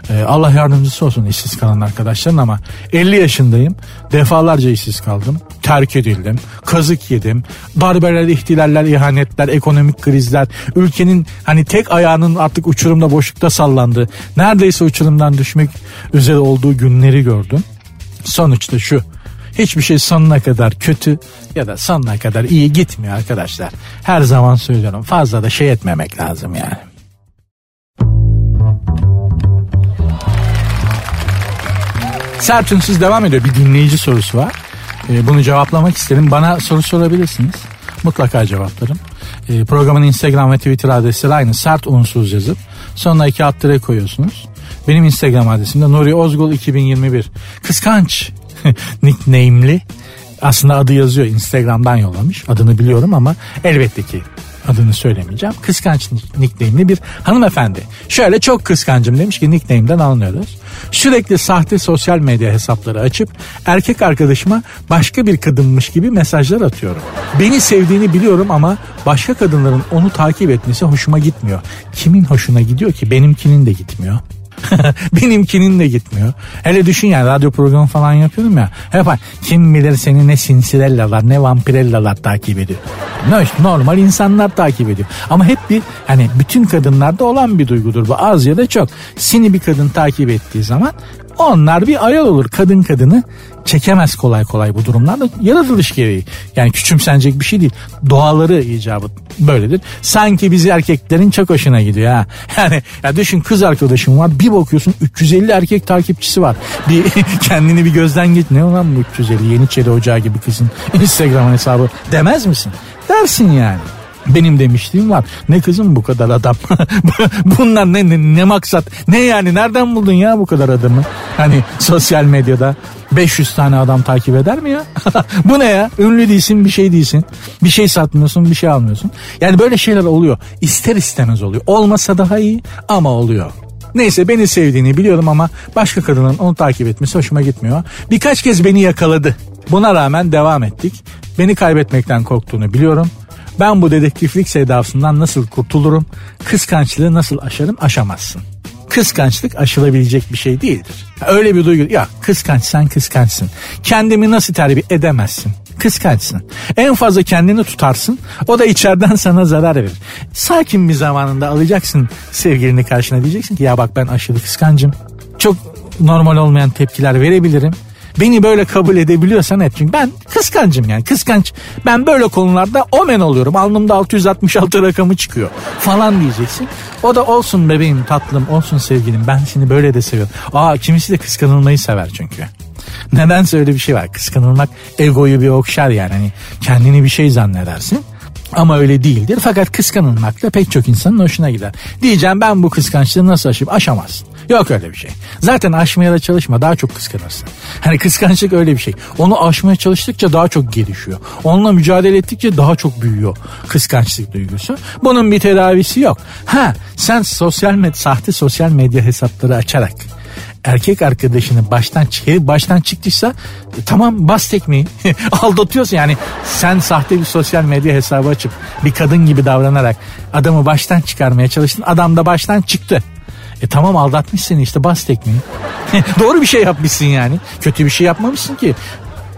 Ee, Allah yardımcısı olsun işsiz kalan arkadaşların ama 50 yaşındayım. Defalarca işsiz kaldım. Terk edildim. Kazık yedim. Darbeler, ihtilaller, ihanetler, ekonomik krizler. Ülkenin hani tek ayağının artık uçurumda boşlukta sallandı. Neredeyse uçurumdan düşmek üzere olduğu günleri gördüm. Sonuçta şu hiçbir şey sonuna kadar kötü ya da sonuna kadar iyi gitmiyor arkadaşlar. Her zaman söylüyorum fazla da şey etmemek lazım yani. Sertünsüz devam ediyor. Bir dinleyici sorusu var. Ee, bunu cevaplamak isterim. Bana soru sorabilirsiniz. Mutlaka cevaplarım. Ee, programın Instagram ve Twitter adresleri aynı. Sert unsuz yazıp sonuna iki alt koyuyorsunuz. Benim Instagram adresim de Nuri Ozgul 2021. Kıskanç [laughs] nickname'li aslında adı yazıyor Instagram'dan yollamış adını biliyorum ama elbette ki adını söylemeyeceğim. Kıskanç nickname'li bir hanımefendi. Şöyle çok kıskancım demiş ki nickname'den anlıyoruz. Sürekli sahte sosyal medya hesapları açıp erkek arkadaşıma başka bir kadınmış gibi mesajlar atıyorum. Beni sevdiğini biliyorum ama başka kadınların onu takip etmesi hoşuma gitmiyor. Kimin hoşuna gidiyor ki benimkinin de gitmiyor. [laughs] Benimkinin de gitmiyor. Hele düşün yani radyo programı falan yapıyorum ya. Hep kim bilir seni ne sinsirellalar ne vampirellalar takip ediyor. Ne normal insanlar takip ediyor. Ama hep bir hani bütün kadınlarda olan bir duygudur bu az ya da çok. Seni bir kadın takip ettiği zaman onlar bir ayol olur. Kadın kadını çekemez kolay kolay bu durumlarda. Yaratılış gereği. Yani küçümsenecek bir şey değil. Doğaları icabı böyledir. Sanki bizi erkeklerin çok hoşuna gidiyor ha. [laughs] Yani ya düşün kız arkadaşım var bir bakıyorsun 350 erkek takipçisi var. Bir [laughs] kendini bir gözden geç. Ne olan bu 350 Yeniçeri Ocağı gibi kızın [laughs] Instagram hesabı demez misin? Dersin yani. Benim demişliğim var. Ne kızım bu kadar adam? Bunlar ne, ne, ne maksat? Ne yani nereden buldun ya bu kadar adamı? Hani sosyal medyada 500 tane adam takip eder mi ya? [laughs] bu ne ya? Ünlü değilsin bir şey değilsin. Bir şey satmıyorsun bir şey almıyorsun. Yani böyle şeyler oluyor. İster istemez oluyor. Olmasa daha iyi ama oluyor. Neyse beni sevdiğini biliyorum ama başka kadının onu takip etmesi hoşuma gitmiyor. Birkaç kez beni yakaladı. Buna rağmen devam ettik. Beni kaybetmekten korktuğunu biliyorum. Ben bu dedektiflik sevdasından nasıl kurtulurum? Kıskançlığı nasıl aşarım? Aşamazsın. Kıskançlık aşılabilecek bir şey değildir. Öyle bir duygu. Ya kıskançsan kıskançsın. Kendimi nasıl terbiye edemezsin? Kıskançsın. En fazla kendini tutarsın. O da içeriden [laughs] sana zarar verir. Sakin bir zamanında alacaksın sevgilini karşına diyeceksin ki ya bak ben aşırı kıskancım. Çok normal olmayan tepkiler verebilirim. Beni böyle kabul edebiliyorsan et. Çünkü ben kıskancım yani kıskanç. Ben böyle konularda omen oluyorum. Alnımda 666 rakamı çıkıyor falan diyeceksin. O da olsun bebeğim tatlım olsun sevgilim ben seni böyle de seviyorum. Aa kimisi de kıskanılmayı sever çünkü. Nedense öyle bir şey var. Kıskanılmak egoyu bir okşar yani. Hani kendini bir şey zannedersin. Ama öyle değildir. Fakat kıskanılmak da pek çok insanın hoşuna gider. Diyeceğim ben bu kıskançlığı nasıl aşayım? Aşamazsın. Yok öyle bir şey. Zaten aşmaya da çalışma daha çok kıskanırsın. Hani kıskançlık öyle bir şey. Onu aşmaya çalıştıkça daha çok gelişiyor. Onunla mücadele ettikçe daha çok büyüyor kıskançlık duygusu. Bunun bir tedavisi yok. Ha sen sosyal med sahte sosyal medya hesapları açarak erkek arkadaşını baştan herif baştan çıktıysa e, tamam bas tekmeyi [laughs] aldatıyorsun yani sen sahte bir sosyal medya hesabı açıp bir kadın gibi davranarak adamı baştan çıkarmaya çalıştın adam da baştan çıktı. E tamam aldatmış seni işte bas tekmeyi. [laughs] Doğru bir şey yapmışsın yani. Kötü bir şey yapmamışsın ki.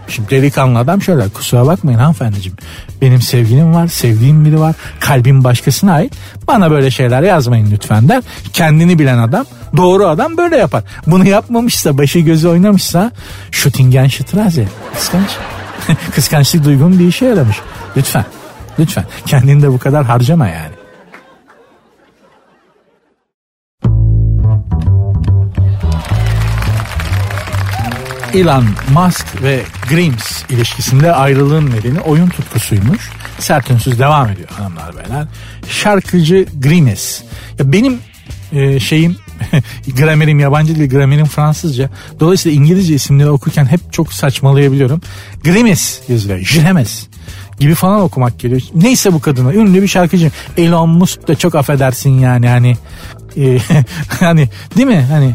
Şimdi delikanlı adam şöyle kusura bakmayın hanımefendiciğim. Benim sevgilim var, sevdiğim biri var. Kalbim başkasına ait. Bana böyle şeyler yazmayın lütfen der. Kendini bilen adam, doğru adam böyle yapar. Bunu yapmamışsa, başı gözü oynamışsa Şutingen Strasse. Kıskanç. [laughs] Kıskançlık duygun bir işe yaramış. Lütfen. Lütfen. Kendini de bu kadar harcama yani. Elon Musk ve Grimes ilişkisinde ayrılığın nedeni oyun tutkusuymuş. Sert ünsüz devam ediyor hanımlar beyler. Şarkıcı Grimes. Ya benim e, şeyim [laughs] gramerim yabancı dil gramerim Fransızca. Dolayısıyla İngilizce isimleri okurken hep çok saçmalayabiliyorum. Grimes yazılıyor. Jiremes gibi falan okumak geliyor. Neyse bu kadına ünlü bir şarkıcı. Elon Musk da çok affedersin yani hani e, [laughs] hani değil mi hani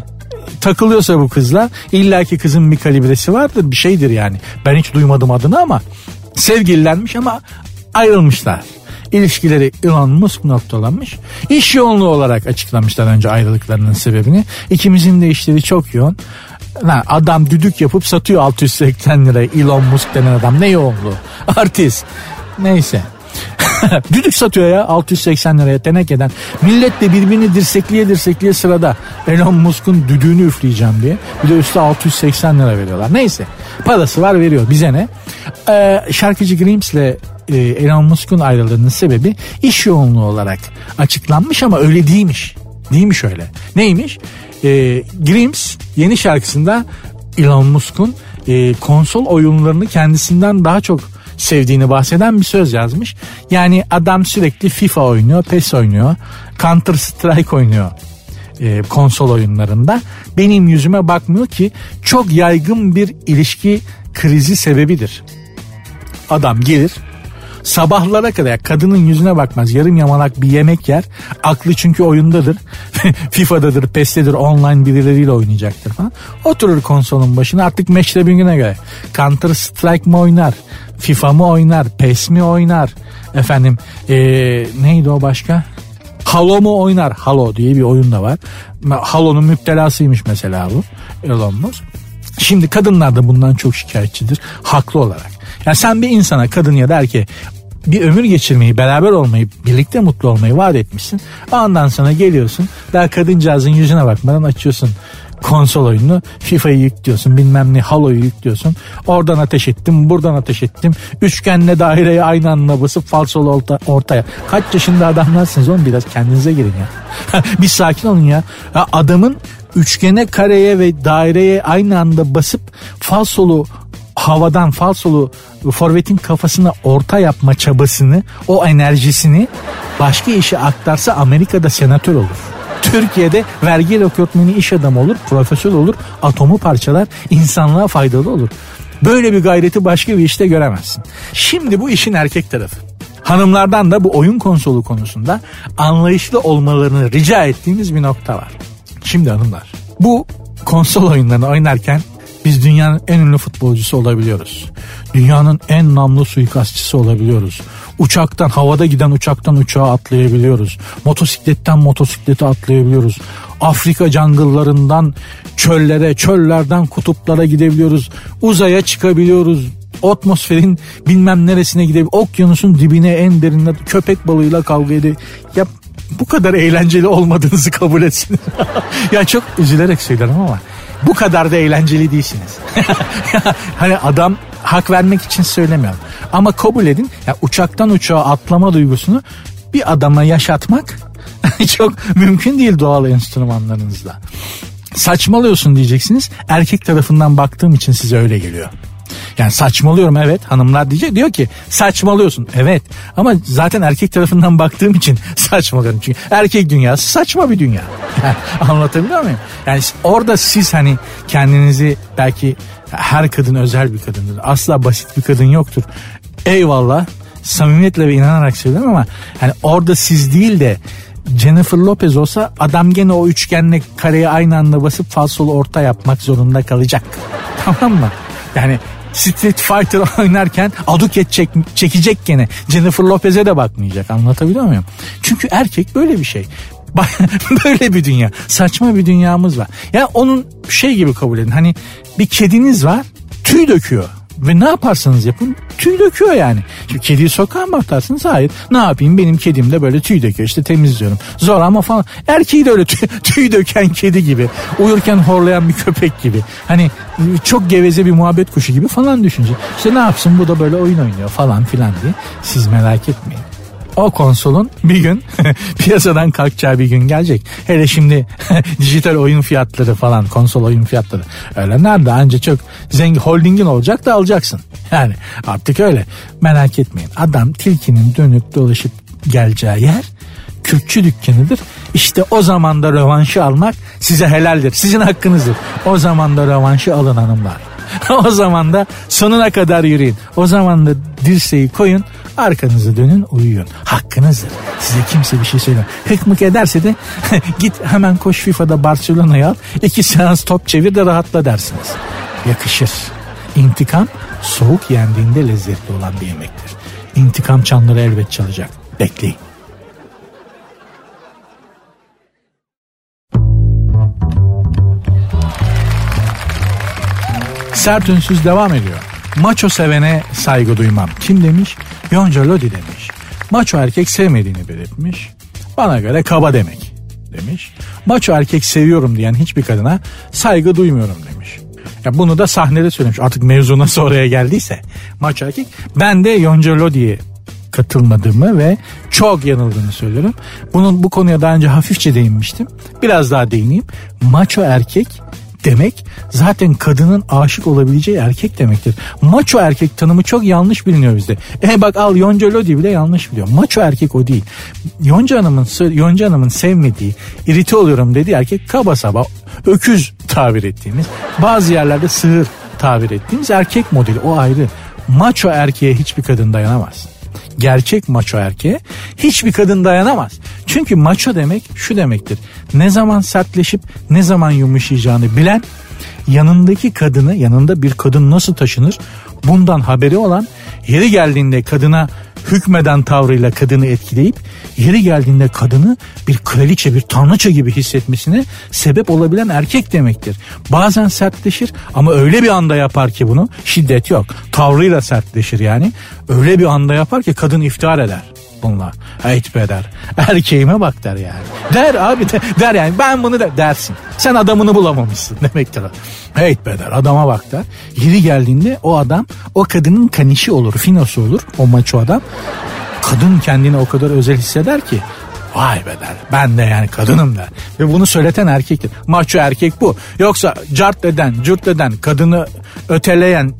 takılıyorsa bu kızla illaki kızın bir kalibresi vardır bir şeydir yani. Ben hiç duymadım adını ama sevgililenmiş ama ayrılmışlar. İlişkileri Elon Musk noktalanmış. İş yoğunluğu olarak açıklamışlar önce ayrılıklarının sebebini. İkimizin de işleri çok yoğun. Lan adam düdük yapıp satıyor 680 liraya Elon Musk denen adam ne yoğunluğu artist neyse [laughs] Düdük satıyor ya 680 liraya tenekeden. Millet de birbirini dirsekliye dirsekliye sırada Elon Musk'un düdüğünü üfleyeceğim diye. Bir de üstte 680 lira veriyorlar. Neyse parası var veriyor bize ne. Ee, şarkıcı Grims'le e, Elon Musk'un ayrılığının sebebi iş yoğunluğu olarak açıklanmış ama öyle değilmiş. Değilmiş öyle. Neymiş? E, Grims yeni şarkısında Elon Musk'un e, konsol oyunlarını kendisinden daha çok sevdiğini bahseden bir söz yazmış. Yani adam sürekli FIFA oynuyor, PES oynuyor, Counter Strike oynuyor e, konsol oyunlarında. Benim yüzüme bakmıyor ki çok yaygın bir ilişki krizi sebebidir. Adam gelir sabahlara kadar kadının yüzüne bakmaz yarım yamalak bir yemek yer aklı çünkü oyundadır [laughs] FIFA'dadır PES'tedir online birileriyle oynayacaktır falan oturur konsolun başına artık meşrebine göre Counter Strike mı oynar FIFA mı oynar PES mi oynar efendim ee, neydi o başka Halo mu oynar? Halo diye bir oyun da var. Halo'nun müptelasıymış mesela bu Elon Musk. Şimdi kadınlar da bundan çok şikayetçidir. Haklı olarak. Yani sen bir insana kadın ya da erkeğe bir ömür geçirmeyi, beraber olmayı, birlikte mutlu olmayı vaat etmişsin. Ondan sonra geliyorsun. Daha kadıncağızın yüzüne bakmadan açıyorsun? Konsol oyununu FIFA'yı yüklüyorsun bilmem ne Halo'yu yüklüyorsun. Oradan ateş ettim buradan ateş ettim. Üçgenle daireye aynı anda basıp falsolu orta, ortaya. Kaç yaşında adamlarsınız oğlum? Biraz kendinize girin ya. [laughs] Bir sakin olun ya, ya adamın üçgene kareye ve daireye aynı anda basıp falsolu havadan falsolu forvetin kafasına orta yapma çabasını, o enerjisini başka işe aktarsa Amerika'da senatör olur. Türkiye'de vergi rekortmeni iş adamı olur, profesör olur, atomu parçalar, insanlığa faydalı olur. Böyle bir gayreti başka bir işte göremezsin. Şimdi bu işin erkek tarafı. Hanımlardan da bu oyun konsolu konusunda anlayışlı olmalarını rica ettiğimiz bir nokta var. Şimdi hanımlar bu konsol oyunlarını oynarken biz dünyanın en ünlü futbolcusu olabiliyoruz. Dünyanın en namlu suikastçısı olabiliyoruz. Uçaktan, havada giden uçaktan uçağa atlayabiliyoruz. Motosikletten motosiklete atlayabiliyoruz. Afrika jungle'larından çöllere, çöllerden kutuplara gidebiliyoruz. Uzaya çıkabiliyoruz atmosferin bilmem neresine gidebilir. Okyanusun dibine en derinine köpek balığıyla kavga edip ya bu kadar eğlenceli olmadığınızı kabul etsin. [laughs] ya çok üzülerek söylerim ama bu kadar da eğlenceli değilsiniz. [laughs] hani adam hak vermek için söylemiyorum. Ama kabul edin ya uçaktan uçağa atlama duygusunu bir adama yaşatmak [laughs] çok mümkün değil doğal enstrümanlarınızla. Saçmalıyorsun diyeceksiniz. Erkek tarafından baktığım için size öyle geliyor. Yani saçmalıyorum evet hanımlar diyecek diyor ki saçmalıyorsun evet ama zaten erkek tarafından [laughs] baktığım için [laughs] saçmalıyorum çünkü erkek dünyası saçma bir dünya. [laughs] Anlatabiliyor muyum? Yani orada siz hani kendinizi belki her kadın özel bir kadındır. Asla basit bir kadın yoktur. Eyvallah samimiyetle ve inanarak söylüyorum ama hani orada siz değil de Jennifer Lopez olsa adam gene o üçgenle kareye aynı anda basıp falsolu orta yapmak zorunda kalacak. Tamam mı? Yani Street Fighter [laughs] oynarken aduket çek, çekecek gene. Jennifer Lopez'e de bakmayacak anlatabiliyor muyum? Çünkü erkek böyle bir şey. [laughs] böyle bir dünya. Saçma bir dünyamız var. Ya onun şey gibi kabul edin. Hani bir kediniz var tüy döküyor. Ve ne yaparsanız yapın tüy döküyor yani. Şimdi kediyi sokağa mı atarsınız? Hayır. Ne yapayım benim kedim de böyle tüy döküyor işte temizliyorum. Zor ama falan. Erkeği de öyle tüy, [laughs] tüy döken kedi gibi. Uyurken horlayan bir köpek gibi. Hani çok geveze bir muhabbet kuşu gibi falan düşünce. İşte ne yapsın bu da böyle oyun oynuyor falan filan diye. Siz merak etmeyin o konsolun bir gün [laughs] piyasadan kalkacağı bir gün gelecek. Hele şimdi [laughs] dijital oyun fiyatları falan konsol oyun fiyatları öyle nerede anca çok zengin holdingin olacak da alacaksın. Yani artık öyle merak etmeyin adam tilkinin dönüp dolaşıp geleceği yer Kürtçü dükkanıdır. İşte o zaman da rövanşı almak size helaldir. Sizin hakkınızdır. O zaman da rövanşı alın hanımlar. [laughs] o zaman da sonuna kadar yürüyün. O zaman da dirseği koyun arkanızı dönün uyuyun. Hakkınızdır. Size kimse bir şey söylemiyor. Hıkmık ederse de [laughs] git hemen koş FIFA'da Barcelona'ya al. iki seans top çevir de rahatla dersiniz. Yakışır. İntikam soğuk yendiğinde lezzetli olan bir yemektir. İntikam çanları elbet çalacak. Bekleyin. Sert ünsüz devam ediyor. Maço sevene saygı duymam. Kim demiş? Yonca Lodi demiş. Maço erkek sevmediğini belirtmiş. Bana göre kaba demek demiş. Maço erkek seviyorum diyen hiçbir kadına saygı duymuyorum demiş. Ya bunu da sahnede söylemiş. Artık mevzu nasıl oraya geldiyse. Maço erkek. Ben de Yonca Lodi'ye katılmadığımı ve çok yanıldığını söylüyorum. Bunun bu konuya daha önce hafifçe değinmiştim. Biraz daha değineyim. Maço erkek demek zaten kadının aşık olabileceği erkek demektir. Maço erkek tanımı çok yanlış biliniyor bizde. E bak al Yonca Lodi bile yanlış biliyor. Maço erkek o değil. Yonca Hanım'ın Yonca Hanım'ın sevmediği, irite oluyorum dediği erkek kaba saba öküz tabir ettiğimiz, bazı yerlerde sığır tabir ettiğimiz erkek modeli o ayrı. Maço erkeğe hiçbir kadın dayanamaz gerçek maço erkeğe hiçbir kadın dayanamaz. Çünkü maço demek şu demektir. Ne zaman sertleşip ne zaman yumuşayacağını bilen yanındaki kadını yanında bir kadın nasıl taşınır bundan haberi olan yeri geldiğinde kadına hükmeden tavrıyla kadını etkileyip yeri geldiğinde kadını bir kraliçe bir tanrıça gibi hissetmesine sebep olabilen erkek demektir. Bazen sertleşir ama öyle bir anda yapar ki bunu şiddet yok. Tavrıyla sertleşir yani. Öyle bir anda yapar ki kadın iftihar eder bunlar. Heyt be der. Erkeğime bak der yani. Der abi de, der yani ben bunu der, dersin. Sen adamını bulamamışsın demektir. Heyt be der adama bak der. Yeri geldiğinde o adam o kadının kanişi olur finosu olur o maço adam. Kadın kendini o kadar özel hisseder ki Vay be der. Ben de yani kadınım der. Ve bunu söyleten erkektir. Maço erkek bu. Yoksa cart eden, cürt eden, kadını öteleyen,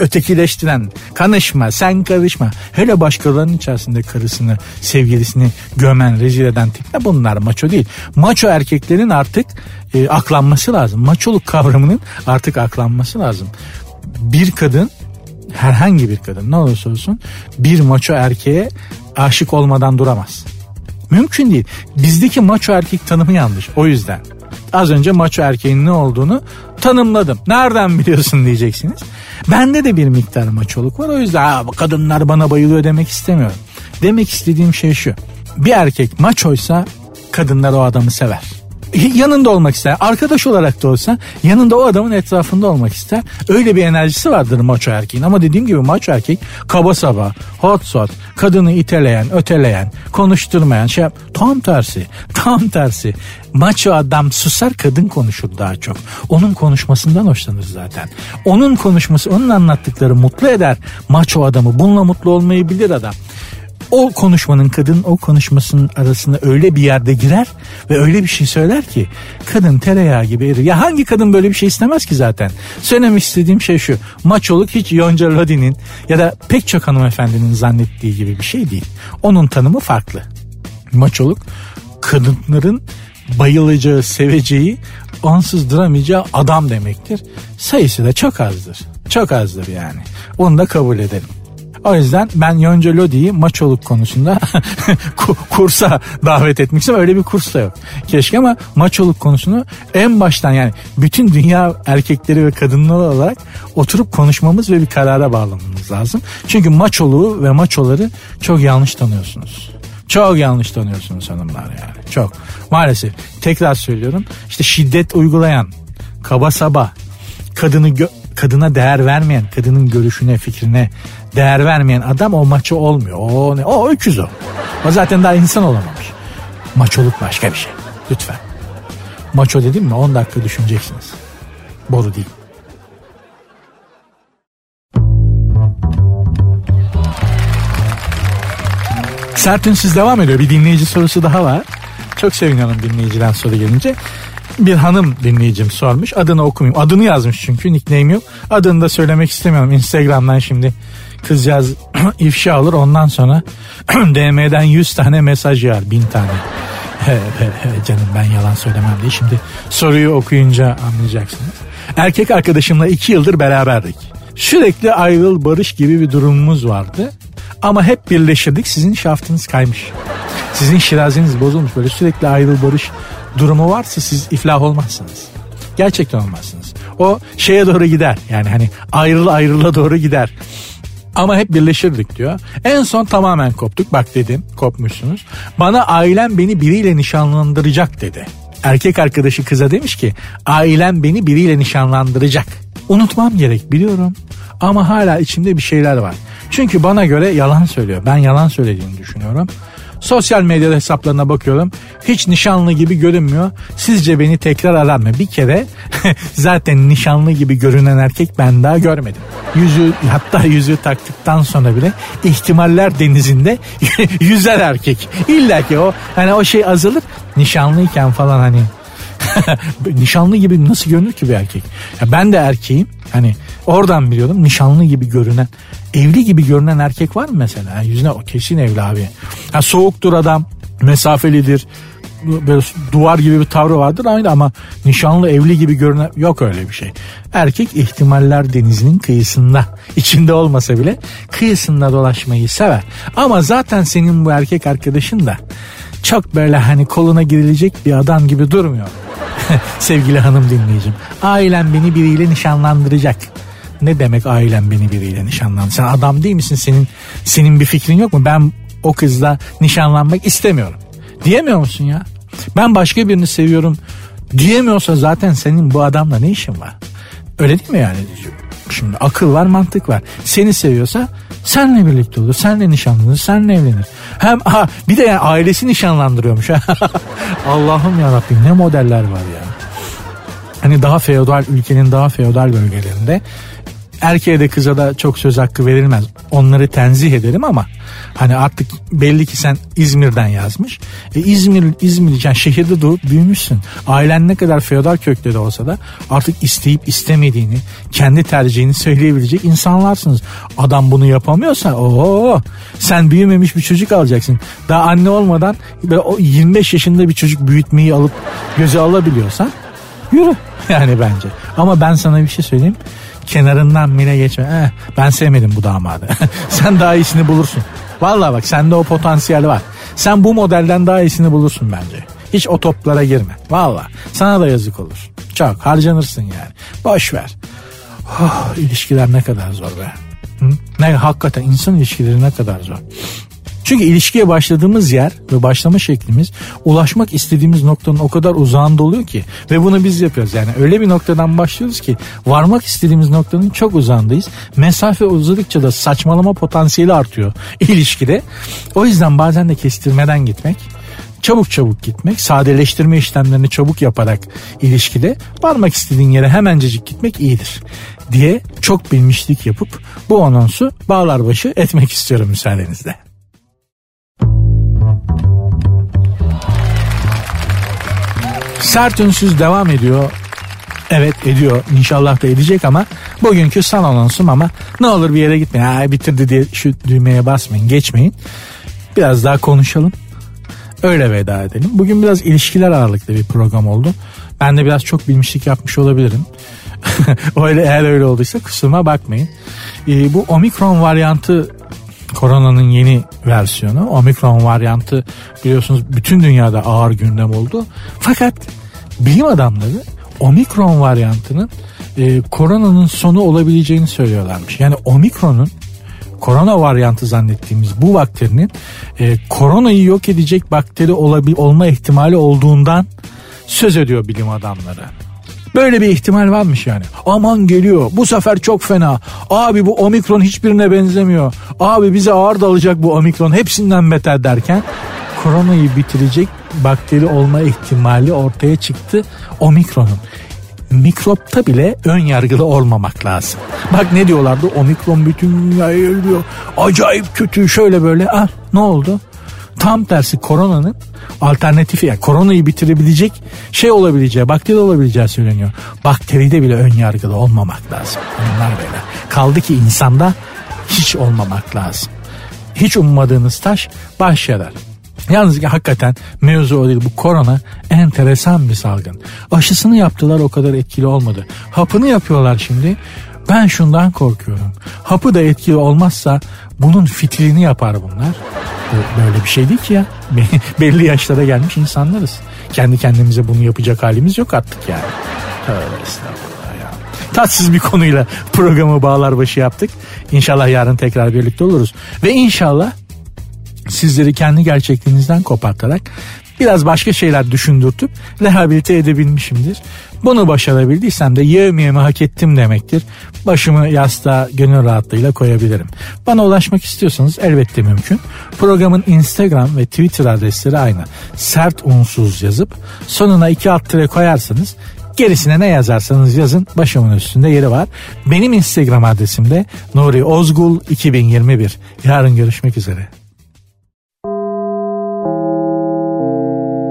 ötekileştiren, kanışma, sen karışma. Hele başkalarının içerisinde karısını, sevgilisini gömen, rezil eden tipler bunlar maço değil. Maço erkeklerin artık e, aklanması lazım. Maçoluk kavramının artık aklanması lazım. Bir kadın herhangi bir kadın ne olursa olsun bir maço erkeğe aşık olmadan duramaz. Mümkün değil. Bizdeki maço erkek tanımı yanlış. O yüzden. Az önce maço erkeğin ne olduğunu tanımladım. Nereden biliyorsun diyeceksiniz. Bende de bir miktar maçoluk var. O yüzden kadınlar bana bayılıyor demek istemiyorum. Demek istediğim şey şu. Bir erkek maçoysa kadınlar o adamı sever yanında olmak ister. Arkadaş olarak da olsa yanında o adamın etrafında olmak ister. Öyle bir enerjisi vardır maço erkeğin. Ama dediğim gibi maço erkek kaba saba, hot sot, kadını iteleyen, öteleyen, konuşturmayan şey. Tam tersi, tam tersi. Maço adam susar kadın konuşur daha çok. Onun konuşmasından hoşlanır zaten. Onun konuşması, onun anlattıkları mutlu eder maço adamı. Bununla mutlu olmayı bilir adam o konuşmanın kadın o konuşmasının arasında öyle bir yerde girer ve öyle bir şey söyler ki kadın tereyağı gibi erir. Ya hangi kadın böyle bir şey istemez ki zaten? Söylemek istediğim şey şu. Maçoluk hiç Yonca Lodi'nin ya da pek çok hanımefendinin zannettiği gibi bir şey değil. Onun tanımı farklı. Maçoluk kadınların bayılacağı, seveceği, onsuz duramayacağı adam demektir. Sayısı da çok azdır. Çok azdır yani. Onu da kabul edelim. O yüzden ben Yonca Lodi'yi maçoluk konusunda [laughs] kursa davet etmek istiyorum. Öyle bir kurs da yok. Keşke ama maçoluk konusunu en baştan yani bütün dünya erkekleri ve kadınları olarak oturup konuşmamız ve bir karara bağlamamız lazım. Çünkü maçoluğu ve maçoları çok yanlış tanıyorsunuz. Çok yanlış tanıyorsunuz hanımlar yani. Çok. Maalesef. Tekrar söylüyorum. İşte şiddet uygulayan, kaba saba, kadını gö- kadına değer vermeyen, kadının görüşüne, fikrine değer vermeyen adam o maço olmuyor. O ne? O öküz o. O zaten daha insan olamamış. Maçoluk başka bir şey. Lütfen. Maço dedim mi 10 dakika düşüneceksiniz. Boru değil. Sert Ünsüz devam ediyor. Bir dinleyici sorusu daha var. Çok seviniyorum dinleyiciden soru gelince. Bir hanım dinleyicim sormuş. Adını okumayayım. Adını yazmış çünkü nickname yok. Adını da söylemek istemiyorum. Instagram'dan şimdi kızcağız [clears throat] ifşa olur. Ondan sonra [clears throat] DM'den 100 tane mesaj yağar. 1000 tane. [laughs] Canım ben yalan söylemem diye. Şimdi soruyu okuyunca anlayacaksınız. Erkek arkadaşımla 2 yıldır beraberdik. Sürekli ayrıl barış gibi bir durumumuz vardı. Ama hep birleşirdik sizin şaftınız kaymış. Sizin şirazeniz bozulmuş böyle sürekli ayrıl barış durumu varsa siz iflah olmazsınız. Gerçekten olmazsınız. O şeye doğru gider yani hani ayrıl ayrıla doğru gider. Ama hep birleşirdik diyor. En son tamamen koptuk. Bak dedim kopmuşsunuz. Bana ailem beni biriyle nişanlandıracak dedi. Erkek arkadaşı kıza demiş ki ailem beni biriyle nişanlandıracak. Unutmam gerek biliyorum. Ama hala içimde bir şeyler var. Çünkü bana göre yalan söylüyor. Ben yalan söylediğini düşünüyorum. Sosyal medyada hesaplarına bakıyorum. Hiç nişanlı gibi görünmüyor. Sizce beni tekrar arar mı? Bir kere [laughs] zaten nişanlı gibi görünen erkek ben daha görmedim. Yüzü hatta yüzü taktıktan sonra bile ihtimaller denizinde [laughs] yüzer erkek. İlla ki o hani o şey azalır. Nişanlıyken falan hani [laughs] nişanlı gibi nasıl görünür ki bir erkek? Ya ben de erkeğim. Hani oradan biliyordum nişanlı gibi görünen evli gibi görünen erkek var mı mesela? Yüzüne o kesin evli abi. Ha, soğuktur adam mesafelidir böyle duvar gibi bir tavrı vardır aynı ama nişanlı evli gibi görünen yok öyle bir şey. Erkek ihtimaller denizinin kıyısında [laughs] içinde olmasa bile kıyısında dolaşmayı sever. Ama zaten senin bu erkek arkadaşın da çok böyle hani koluna girilecek bir adam gibi durmuyor. [laughs] Sevgili hanım dinleyicim. Ailem beni biriyle nişanlandıracak. Ne demek ailem beni biriyle nişanlandı? Sen adam değil misin? Senin senin bir fikrin yok mu? Ben o kızla nişanlanmak istemiyorum. Diyemiyor musun ya? Ben başka birini seviyorum diyemiyorsa zaten senin bu adamla ne işin var? Öyle değil mi yani? Şimdi akıl var mantık var. Seni seviyorsa senle birlikte olur. Senle nişanlanır. Senle evlenir. Hem ha, bir de yani ailesi nişanlandırıyormuş. [laughs] Allah'ım ya Rabbim ne modeller var ya. Hani daha feodal ülkenin daha feodal bölgelerinde erkeğe de kıza da çok söz hakkı verilmez. Onları tenzih ederim ama hani artık belli ki sen İzmir'den yazmış. E İzmir İzmir yani şehirde doğup büyümüşsün. Ailen ne kadar feodal kökte de olsa da artık isteyip istemediğini, kendi tercihini söyleyebilecek insanlarsınız. Adam bunu yapamıyorsa o sen büyümemiş bir çocuk alacaksın. Daha anne olmadan böyle o 25 yaşında bir çocuk büyütmeyi alıp göze alabiliyorsan yürü [laughs] yani bence. Ama ben sana bir şey söyleyeyim kenarından bile geçme. Eh, ben sevmedim bu damadı. [laughs] Sen daha iyisini bulursun. Vallahi bak sende o potansiyel var. Sen bu modelden daha iyisini bulursun bence. Hiç o toplara girme. Valla sana da yazık olur. Çok harcanırsın yani. Boş ver. Oh, ilişkiler ne kadar zor be. Hı? Ne hakikaten insan ilişkileri ne kadar zor. Çünkü ilişkiye başladığımız yer ve başlama şeklimiz ulaşmak istediğimiz noktanın o kadar uzağında oluyor ki ve bunu biz yapıyoruz. Yani öyle bir noktadan başlıyoruz ki varmak istediğimiz noktanın çok uzağındayız. Mesafe uzadıkça da saçmalama potansiyeli artıyor [laughs] ilişkide. O yüzden bazen de kestirmeden gitmek çabuk çabuk gitmek, sadeleştirme işlemlerini çabuk yaparak ilişkide varmak istediğin yere hemencecik gitmek iyidir diye çok bilmişlik yapıp bu anonsu bağlar başı etmek istiyorum müsaadenizle. Sert ünsüz devam ediyor. Evet ediyor. İnşallah da edecek ama bugünkü son anonsum ama ne olur bir yere gitmeyin. Ha, bitirdi diye şu düğmeye basmayın. Geçmeyin. Biraz daha konuşalım. Öyle veda edelim. Bugün biraz ilişkiler ağırlıklı bir program oldu. Ben de biraz çok bilmişlik yapmış olabilirim. [laughs] öyle eğer öyle olduysa kusuruma bakmayın. Ee, bu omikron varyantı koronanın yeni versiyonu. Omikron varyantı biliyorsunuz bütün dünyada ağır gündem oldu. Fakat bilim adamları omikron varyantının e, koronanın sonu olabileceğini söylüyorlarmış. Yani omikronun korona varyantı zannettiğimiz bu bakterinin e, koronayı yok edecek bakteri olabil, olma ihtimali olduğundan söz ediyor bilim adamları. Böyle bir ihtimal varmış yani. Aman geliyor bu sefer çok fena. Abi bu omikron hiçbirine benzemiyor. Abi bize ağır dalacak bu omikron hepsinden beter derken koronayı bitirecek bakteri olma ihtimali ortaya çıktı omikronun mikropta bile ön yargılı olmamak lazım. Bak ne diyorlardı omikron bütün dünyayı ölüyor. Acayip kötü şöyle böyle. Ah ne oldu? Tam tersi koronanın alternatifi yani koronayı bitirebilecek şey olabileceği, bakteri olabileceği söyleniyor. Bakteride bile ön yargılı olmamak lazım. Bunlar böyle. Kaldı ki insanda hiç olmamak lazım. Hiç ummadığınız taş baş yarar. Yalnız ki hakikaten mevzu o değil. Bu korona enteresan bir salgın. Aşısını yaptılar o kadar etkili olmadı. Hapını yapıyorlar şimdi. Ben şundan korkuyorum. Hapı da etkili olmazsa bunun fitilini yapar bunlar. Böyle bir şey değil ki ya. [laughs] Belli yaşlara gelmiş insanlarız. Kendi kendimize bunu yapacak halimiz yok artık yani. Tövbe estağfurullah ya. Tatsız bir konuyla programı bağlar başı yaptık. İnşallah yarın tekrar birlikte oluruz. Ve inşallah sizleri kendi gerçekliğinizden kopartarak biraz başka şeyler düşündürtüp rehabilite edebilmişimdir. Bunu başarabildiysem de yevmiyemi hak ettim demektir. Başımı yastığa gönül rahatlığıyla koyabilirim. Bana ulaşmak istiyorsanız elbette mümkün. Programın Instagram ve Twitter adresleri aynı. Sert unsuz yazıp sonuna iki alt tire koyarsanız Gerisine ne yazarsanız yazın başımın üstünde yeri var. Benim Instagram adresim de Nuri Ozgul 2021. Yarın görüşmek üzere.